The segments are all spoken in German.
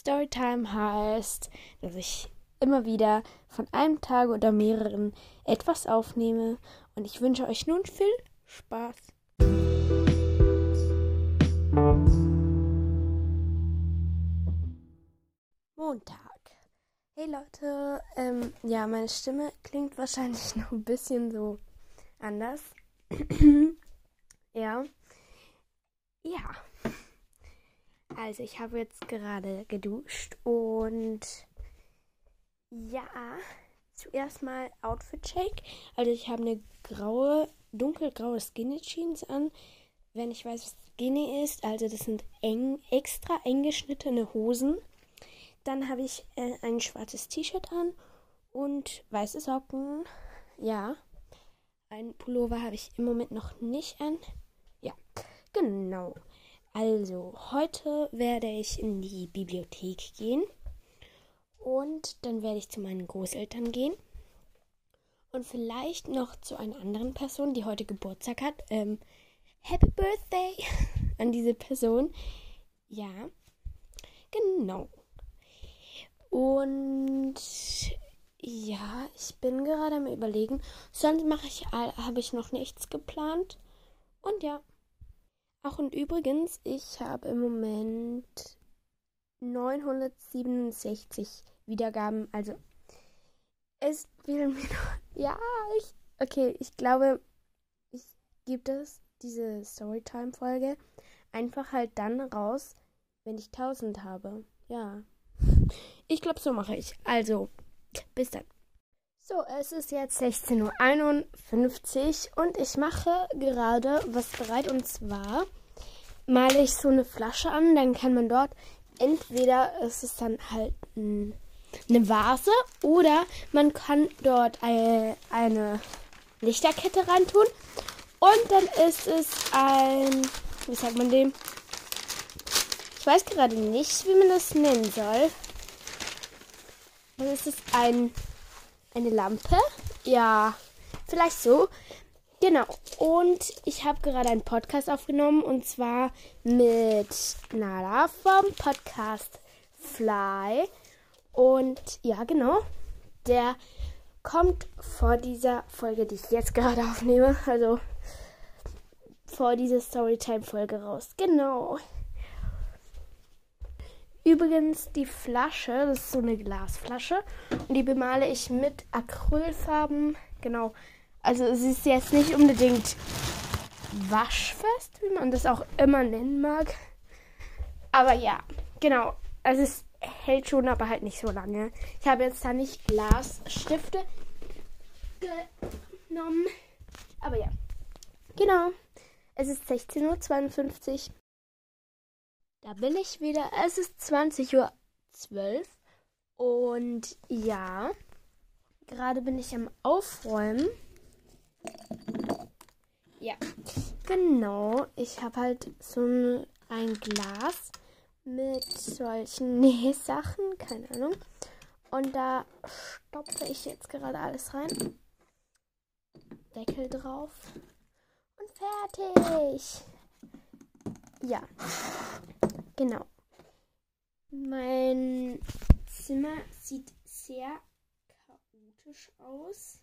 Storytime heißt, dass ich immer wieder von einem Tag oder mehreren etwas aufnehme und ich wünsche euch nun viel Spaß. Montag. Hey Leute, ähm, ja, meine Stimme klingt wahrscheinlich noch ein bisschen so anders. ja. Ja. Also ich habe jetzt gerade geduscht und ja, zuerst mal Outfit Check. Also ich habe eine graue, dunkelgraue Skinny Jeans an. Wenn ich weiß, was Skinny ist, also das sind eng, extra eng geschnittene Hosen. Dann habe ich äh, ein schwarzes T-Shirt an und weiße Socken. Ja. Ein Pullover habe ich im Moment noch nicht an. Ja, genau. Also, heute werde ich in die Bibliothek gehen und dann werde ich zu meinen Großeltern gehen und vielleicht noch zu einer anderen Person, die heute Geburtstag hat. Ähm, Happy Birthday an diese Person. Ja, genau. Und ja, ich bin gerade am überlegen. Sonst mache ich, habe ich noch nichts geplant. Und ja. Ach, und übrigens, ich habe im Moment 967 Wiedergaben. Also, es will mir noch. Ja, ich. Okay, ich glaube, ich gebe das, diese Storytime-Folge, einfach halt dann raus, wenn ich 1000 habe. Ja. Ich glaube, so mache ich. Also, bis dann. So, es ist jetzt 16.51 Uhr und ich mache gerade was bereit und zwar male ich so eine Flasche an, dann kann man dort entweder es ist dann halt ein, eine Vase oder man kann dort eine, eine Lichterkette reintun und dann ist es ein, wie sagt man dem? Ich weiß gerade nicht, wie man das nennen soll. Dann ist es ein eine Lampe. Ja, vielleicht so. Genau. Und ich habe gerade einen Podcast aufgenommen und zwar mit Nala vom Podcast Fly. Und ja, genau. Der kommt vor dieser Folge, die ich jetzt gerade aufnehme. Also vor dieser Storytime-Folge raus. Genau. Übrigens, die Flasche, das ist so eine Glasflasche. Und die bemale ich mit Acrylfarben. Genau. Also sie ist jetzt nicht unbedingt waschfest, wie man das auch immer nennen mag. Aber ja, genau. Also es hält schon, aber halt nicht so lange. Ich habe jetzt da nicht Glasstifte genommen. Aber ja. Genau. Es ist 16.52 Uhr. Da bin ich wieder. Es ist 20.12 Uhr. Und ja, gerade bin ich am Aufräumen. Ja, genau. Ich habe halt so ein, Glas mit solchen Nähsachen, keine Ahnung. Und da stopfe ich jetzt gerade alles rein. Deckel drauf. Und fertig. Ja. Genau. Mein Zimmer sieht sehr chaotisch aus.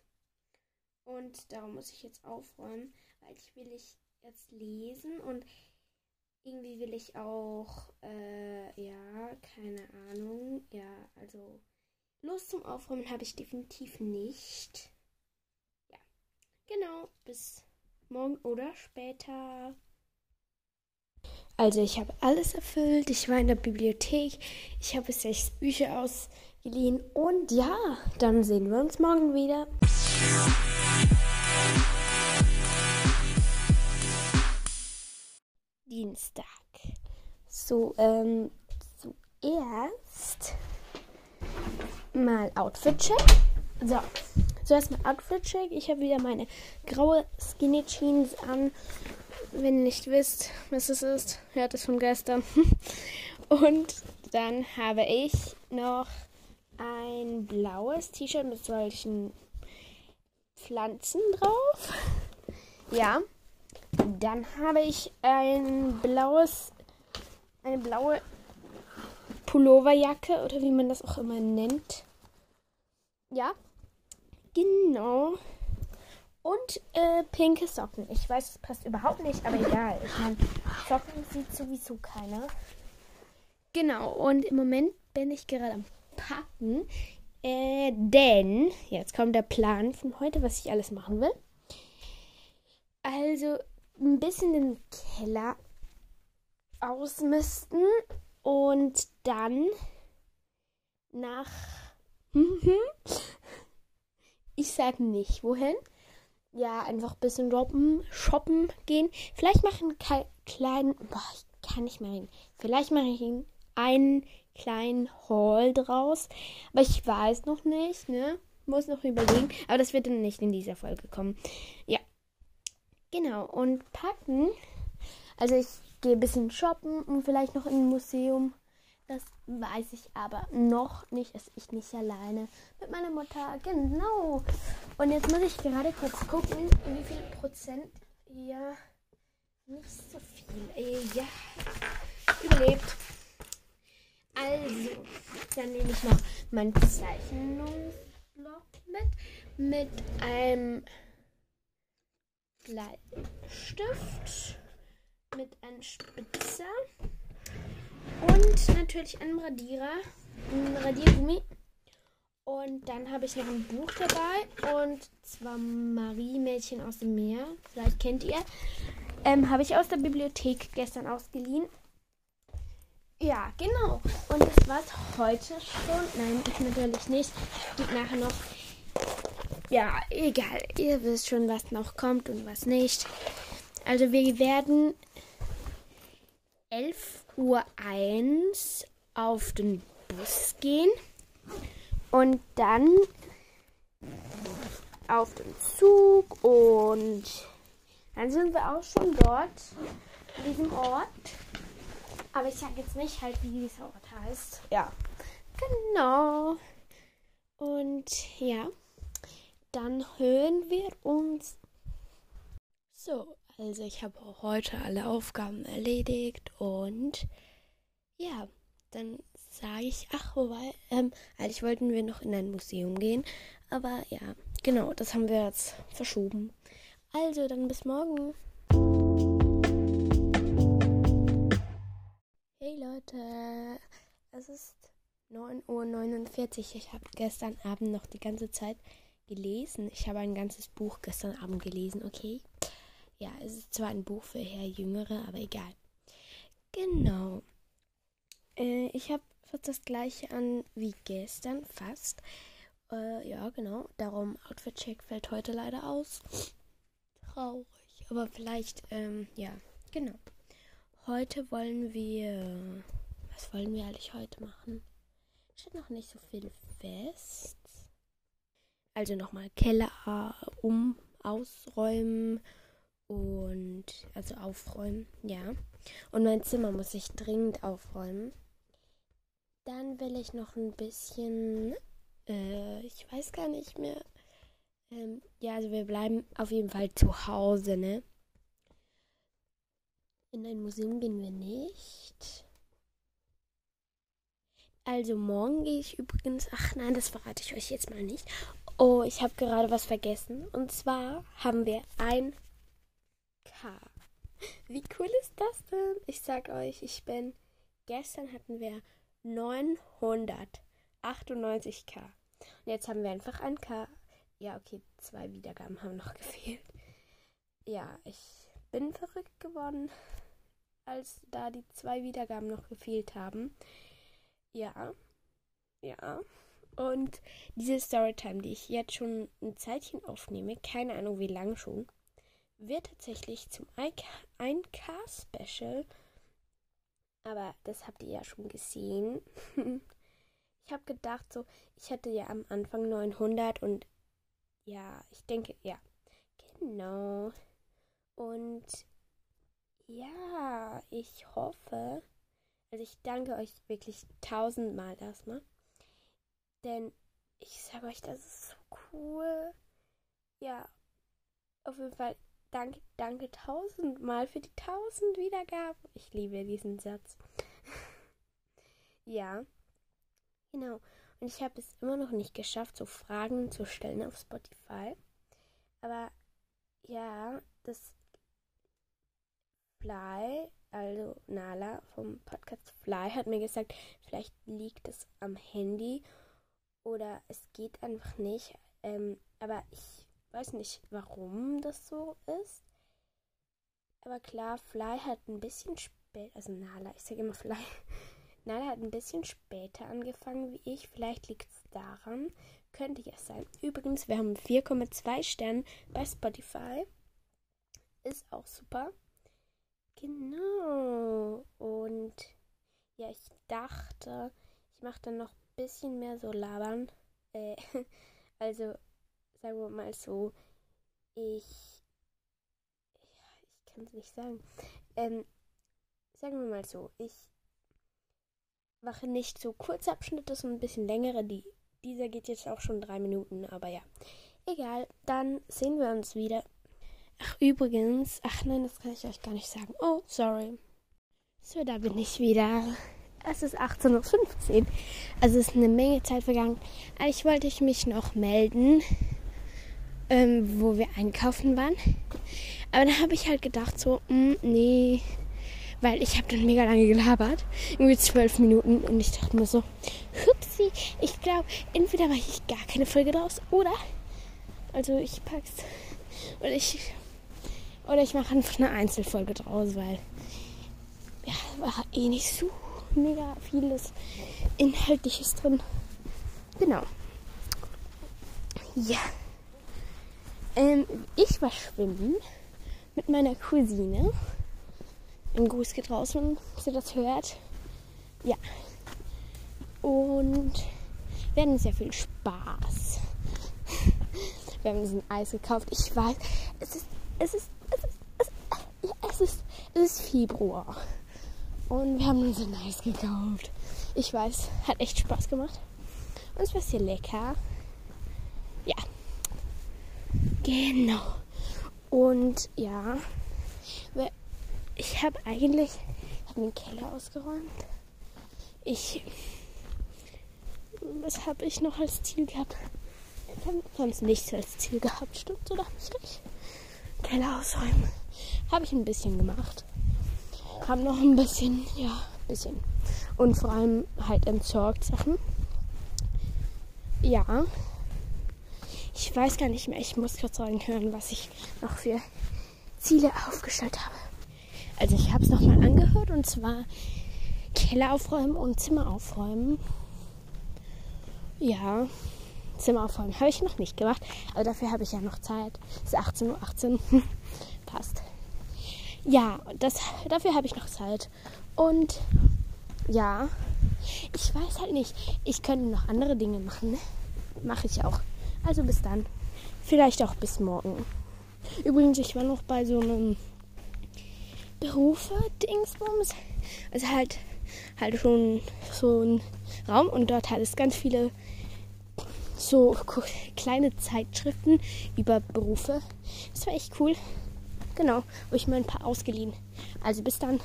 Und darum muss ich jetzt aufräumen, weil ich will ich jetzt lesen und irgendwie will ich auch, äh, ja, keine Ahnung. Ja, also Lust zum Aufräumen habe ich definitiv nicht. Ja, genau, bis morgen oder später. Also ich habe alles erfüllt. Ich war in der Bibliothek. Ich habe sechs Bücher ausgeliehen. Und ja, dann sehen wir uns morgen wieder. Dienstag. So, ähm, zuerst mal Outfit-Check. So, zuerst mal Outfit-Check. Ich habe wieder meine graue Skinny Jeans an wenn ihr nicht wisst, was es ist, hört es von gestern. Und dann habe ich noch ein blaues T-Shirt mit solchen Pflanzen drauf. Ja. Dann habe ich ein blaues, eine blaue Pulloverjacke oder wie man das auch immer nennt. Ja, genau. Und äh, pinke Socken. Ich weiß, es passt überhaupt nicht, aber egal. Ich meine, Socken sieht sowieso keiner. Genau, und im Moment bin ich gerade am Packen. Äh, denn, jetzt kommt der Plan von heute, was ich alles machen will. Also, ein bisschen den Keller ausmisten und dann nach. ich sag nicht wohin. Ja, einfach ein bisschen shoppen, shoppen gehen. Vielleicht machen einen kleinen. Boah, ich kann nicht mehr reden. Vielleicht mache ich einen kleinen Haul draus. Aber ich weiß noch nicht, ne? Muss noch überlegen. Aber das wird dann nicht in dieser Folge kommen. Ja. Genau. Und packen. Also ich gehe ein bisschen shoppen und vielleicht noch in ein Museum. Das weiß ich aber noch nicht. Das ich nicht alleine mit meiner Mutter. Genau. Und jetzt muss ich gerade kurz gucken, wie viel Prozent. Ja, nicht so viel. Äh, ja, überlebt. Also, dann nehme ich noch meinen Zeichnungsblock mit. Mit einem Bleistift. Mit einem Spitzer. Und natürlich einem Radierer. Ein Radiergummi. Und dann habe ich noch ein Buch dabei. Und zwar Marie Mädchen aus dem Meer. Vielleicht kennt ihr. Ähm, habe ich aus der Bibliothek gestern ausgeliehen. Ja, genau. Und das war's heute schon. Nein, ich natürlich nicht. Gibt nachher noch. Ja, egal. Ihr wisst schon, was noch kommt und was nicht. Also wir werden 11.01 Uhr auf den Bus gehen und dann auf den Zug und dann sind wir auch schon dort, an diesem Ort. Aber ich sage jetzt nicht halt, wie dieser Ort heißt. Ja. Genau. Und ja, dann hören wir uns. So, also ich habe heute alle Aufgaben erledigt und ja, dann sage ich, ach, wobei, ähm, eigentlich wollten wir noch in ein Museum gehen, aber ja, genau, das haben wir jetzt verschoben. Also, dann bis morgen. Hey Leute, es ist 9.49 Uhr. Ich habe gestern Abend noch die ganze Zeit gelesen. Ich habe ein ganzes Buch gestern Abend gelesen, okay? Ja, es ist zwar ein Buch für eher Jüngere, aber egal. Genau. Äh, ich habe fast das gleiche an wie gestern, fast. Äh, ja, genau. Darum Outfit-Check fällt heute leider aus. Traurig. Aber vielleicht, ähm, ja, genau. Heute wollen wir. Was wollen wir eigentlich heute machen? Steht noch nicht so viel fest. Also nochmal Keller um, ausräumen und also aufräumen, ja. Und mein Zimmer muss ich dringend aufräumen. Dann will ich noch ein bisschen, äh, ich weiß gar nicht mehr. Ähm, ja, also wir bleiben auf jeden Fall zu Hause, ne? In ein Museum gehen wir nicht. Also morgen gehe ich übrigens. Ach nein, das verrate ich euch jetzt mal nicht. Oh, ich habe gerade was vergessen. Und zwar haben wir ein Wie cool ist das denn? Ich sag euch, ich bin. Gestern hatten wir 998k. Und jetzt haben wir einfach ein K. Ja, okay, zwei Wiedergaben haben noch gefehlt. Ja, ich bin verrückt geworden, als da die zwei Wiedergaben noch gefehlt haben. Ja, ja. Und diese Storytime, die ich jetzt schon ein Zeitchen aufnehme, keine Ahnung wie lange schon, wird tatsächlich zum 1K-Special. Aber das habt ihr ja schon gesehen. ich habe gedacht, so, ich hatte ja am Anfang 900 und ja, ich denke, ja, genau. Und ja, ich hoffe, also ich danke euch wirklich tausendmal erstmal. Denn ich sage euch, das ist so cool. Ja, auf jeden Fall danke, danke tausendmal für die tausend Wiedergaben. Ich liebe diesen Satz. ja, genau. Und ich habe es immer noch nicht geschafft, so Fragen zu stellen auf Spotify. Aber ja, das Fly, also Nala vom Podcast Fly, hat mir gesagt, vielleicht liegt es am Handy oder es geht einfach nicht. Ähm, aber ich weiß nicht, warum das so ist. Aber klar, Fly hat ein bisschen spät, also Nala, ich sage immer Fly. Nala hat ein bisschen später angefangen wie ich. Vielleicht liegt es daran. Könnte ja sein. Übrigens, wir haben 4,2 Sterne bei Spotify. Ist auch super. Genau. Und ja, ich dachte, ich mache dann noch ein bisschen mehr so labern. Äh, also, sagen wir mal so, ich. Ja, ich kann es nicht sagen. Ähm, sagen wir mal so, ich mache nicht so kurze Abschnitte, sondern ein bisschen längere. Die, dieser geht jetzt auch schon drei Minuten, aber ja. Egal, dann sehen wir uns wieder. Ach, übrigens, ach nein, das kann ich euch gar nicht sagen. Oh, sorry. So, da bin ich wieder. Es ist 18.15 Uhr. Also ist eine Menge Zeit vergangen. Ich wollte mich noch melden, ähm, wo wir einkaufen waren. Aber dann habe ich halt gedacht, so, mh, mm, nee, weil ich habe dann mega lange gelabert, irgendwie zwölf Minuten und ich dachte mir so, hupsi, ich glaube, entweder mache ich gar keine Folge draus oder, also ich pack's, oder ich, oder ich mache einfach eine Einzelfolge draus, weil, ja, war eh nicht so mega vieles Inhaltliches drin. Genau. Ja. Ähm, ich war schwimmen mit meiner Cousine. Ein Gruß geht raus, wenn sie das hört. Ja. Und wir hatten sehr viel Spaß. Wir haben diesen Eis gekauft. Ich weiß, es ist, es ist, es ist, es ist, es ist, es ist Februar. Und wir haben uns ein Eis gekauft. Ich weiß, hat echt Spaß gemacht. Und es war sehr lecker. Genau. Und ja, ich habe eigentlich ich hab den Keller ausgeräumt. Ich. Was habe ich noch als Ziel gehabt? Ich habe sonst nichts als Ziel gehabt, stimmt oder nicht? Keller ausräumen. Habe ich ein bisschen gemacht. Haben noch ein bisschen, ja, ein bisschen. Und vor allem halt entsorgt Sachen. Ja. Ich weiß gar nicht mehr. Ich muss kurz sagen hören, was ich noch für Ziele aufgestellt habe. Also ich habe es nochmal angehört und zwar Keller aufräumen und Zimmer aufräumen. Ja, Zimmer aufräumen habe ich noch nicht gemacht, aber dafür habe ich ja noch Zeit. Es ist 18.18 Uhr. 18. Passt. Ja, das, dafür habe ich noch Zeit. Und ja, ich weiß halt nicht. Ich könnte noch andere Dinge machen. Ne? Mache ich auch. Also bis dann. Vielleicht auch bis morgen. Übrigens, ich war noch bei so einem Berufe, Dingsbums. Also halt, halt schon so ein Raum und dort hat es ganz viele so kleine Zeitschriften über Berufe. Das war echt cool. Genau, habe ich mir ein paar ausgeliehen. Also bis dann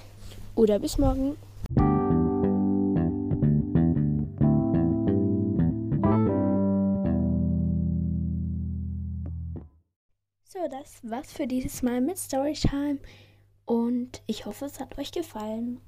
oder bis morgen. Das war's für dieses Mal mit Storytime und ich hoffe, es hat euch gefallen.